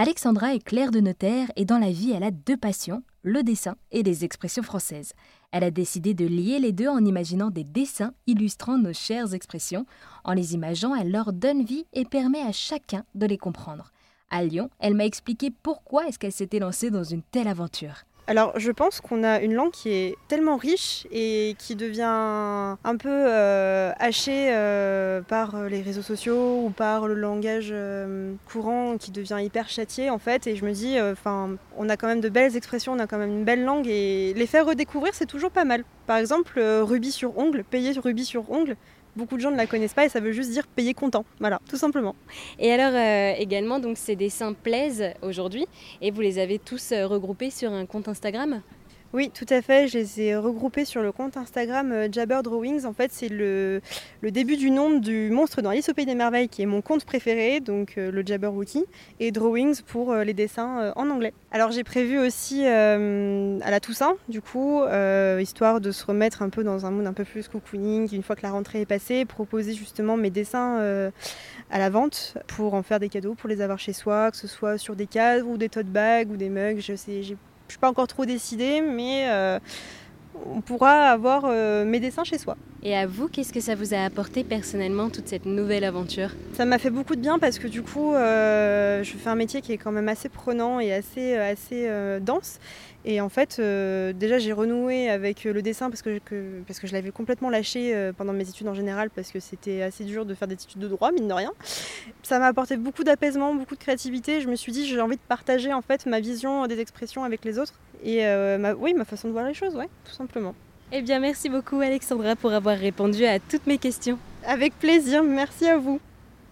Alexandra est claire de notaire et dans la vie, elle a deux passions, le dessin et les expressions françaises. Elle a décidé de lier les deux en imaginant des dessins illustrant nos chères expressions. En les imageant, elle leur donne vie et permet à chacun de les comprendre. À Lyon, elle m'a expliqué pourquoi est-ce qu'elle s'était lancée dans une telle aventure. Alors je pense qu'on a une langue qui est tellement riche et qui devient un peu euh, hachée euh, par les réseaux sociaux ou par le langage euh, courant qui devient hyper châtié en fait. Et je me dis, on a quand même de belles expressions, on a quand même une belle langue et les faire redécouvrir c'est toujours pas mal. Par exemple, rubis sur ongle, payer rubis sur ongle, beaucoup de gens ne la connaissent pas et ça veut juste dire payer content. Voilà, tout simplement. Et alors euh, également, donc ces dessins plaisent aujourd'hui et vous les avez tous euh, regroupés sur un compte Instagram? Oui, tout à fait. Je les ai regroupés sur le compte Instagram euh, Jabber Drawings. En fait, c'est le, début du nom du monstre dans Alice au Pays des Merveilles, qui est mon compte préféré, donc euh, le Jabber Wookie, et Drawings pour euh, les dessins en anglais. Alors, j'ai prévu aussi à la Toussaint, du coup, histoire de se remettre un peu dans un monde un peu plus cocooning, une fois que la rentrée est passée, proposer justement mes dessins à la vente pour en faire des cadeaux, pour les avoir chez soi, que ce soit sur des cadres ou des tote bags ou des mugs. Je sais, j'ai je suis pas encore trop décidée, mais euh, on pourra avoir euh, mes dessins chez soi. Et à vous, qu'est-ce que ça vous a apporté personnellement, toute cette nouvelle aventure? Ça m'a fait beaucoup de bien parce que du coup, euh, je fais un métier qui est quand même assez prenant et assez, assez dense. Et en fait, déjà, j'ai renoué avec le dessin parce que, parce que je l'avais complètement lâché pendant mes études en général parce que c'était assez dur de faire des études de droit, mine de rien. Ça m'a apporté beaucoup d'apaisement, beaucoup de créativité. Je me suis dit, j'ai envie de partager en fait ma vision des expressions avec les autres et ma, oui, ma façon de voir les choses, ouais, tout simplement. Eh bien, merci beaucoup Alexandra pour avoir répondu à toutes mes questions. Avec plaisir, merci à vous.